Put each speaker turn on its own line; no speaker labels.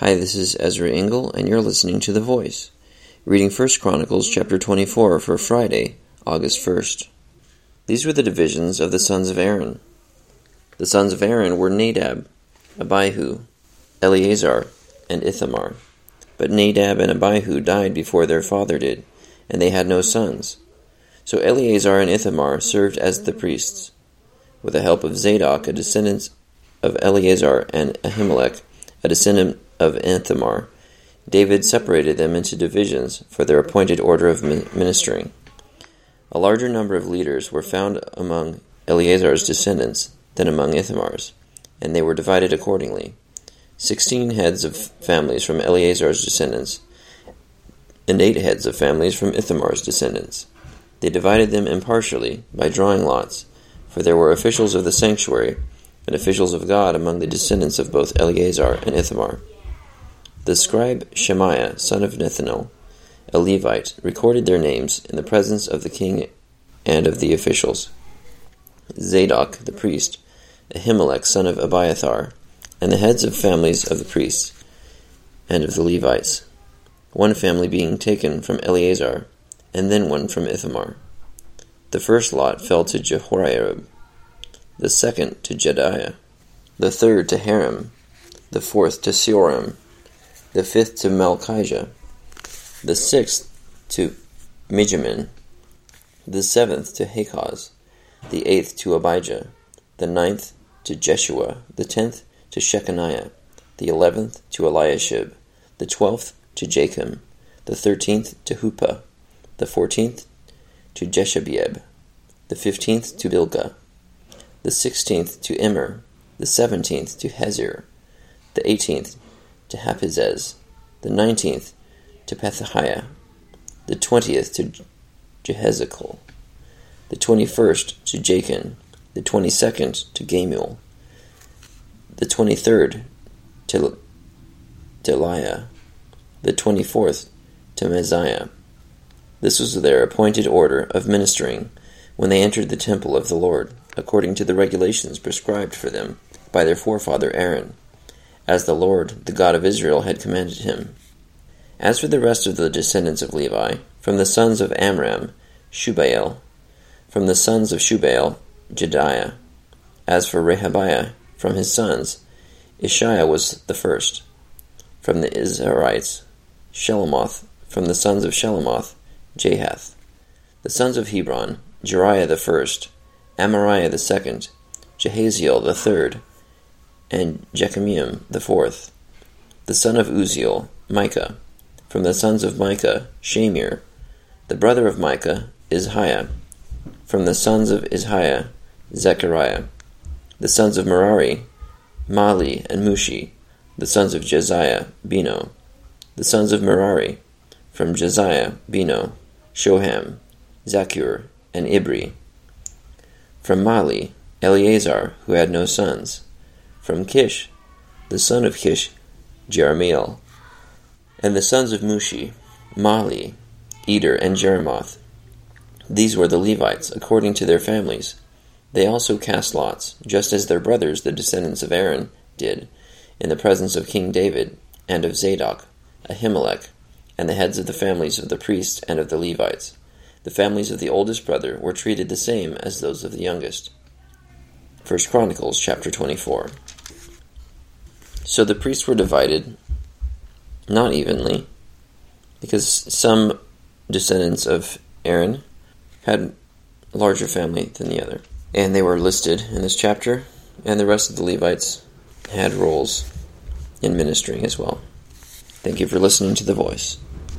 Hi, this is Ezra Engel, and you're listening to The Voice, reading 1 Chronicles chapter 24 for Friday, August 1st. These were the divisions of the sons of Aaron. The sons of Aaron were Nadab, Abihu, Eleazar, and Ithamar. But Nadab and Abihu died before their father did, and they had no sons. So Eleazar and Ithamar served as the priests. With the help of Zadok, a descendant of Eleazar, and Ahimelech, a descendant of Ithamar, David separated them into divisions for their appointed order of ministering. A larger number of leaders were found among Eleazar's descendants than among Ithamar's, and they were divided accordingly. Sixteen heads of families from Eleazar's descendants, and eight heads of families from Ithamar's descendants. They divided them impartially by drawing lots, for there were officials of the sanctuary and officials of God among the descendants of both Eleazar and Ithamar. The scribe Shemaiah, son of Nethanel, a Levite, recorded their names in the presence of the king and of the officials. Zadok, the priest, Ahimelech, son of Abiathar, and the heads of families of the priests and of the Levites, one family being taken from Eleazar, and then one from Ithamar. The first lot fell to Jehoiarib, the second to Jedaiah, the third to Harim, the fourth to Seorim, the fifth to Malchijah, the sixth to Mijamin, the seventh to Hakkoz, the eighth to Abijah, the ninth to Jeshua, the tenth to Shechaniah, the eleventh to Eliashib, the twelfth to Jachim, the thirteenth to Huppah, the fourteenth to Jeshebeab, the fifteenth to Bilgah, the sixteenth to Immer, the seventeenth to Hezir, the eighteenth to Happizzez, the nineteenth to Pethahiah, the twentieth to Jehezkel, the twenty-first to Jachin, the twenty-second to Gamul, the twenty-third to Delaiah, the twenty-fourth to Maaziah. This was their appointed order of ministering when they entered the temple of the Lord, according to the regulations prescribed for them by their forefather Aaron as the Lord, the God of Israel, had commanded him. As for the rest of the descendants of Levi, from the sons of Amram, Shubael, from the sons of Shubael, Jediah. As for Rehabiah, from his sons, Ishiah was the first. From the Izharites, Shelomoth, from the sons of Shelomoth, Jahath. The sons of Hebron, Jeriah the first, Amariah the second, Jahaziel the third, and Jekameam the fourth. The son of Uzziel, Micah. From the sons of Micah, Shamir. The brother of Micah, Ishiah. From the sons of Ishiah, Zechariah. The sons of Merari, Mahli and Mushi. The sons of Josiah, Beno. The sons of Merari, from Josiah, Beno, Shoham, Zaccur, and Ibri. From Mahli, Eleazar, who had no sons from Kish, the son of Kish, Jerahmeel, and the sons of Mushi, Mahli, Eder, and Jerimoth. These were the Levites, according to their families. They also cast lots, just as their brothers, the descendants of Aaron, did, in the presence of King David, and of Zadok, Ahimelech, and the heads of the families of the priests and of the Levites. The families of the oldest brother were treated the same as those of the youngest. 1 Chronicles chapter 24. So the priests were divided not evenly, because some descendants of Aaron had a larger family than the other. And they were listed in this chapter, and the rest of the Levites had roles in ministering as well. Thank you for listening to The Voice.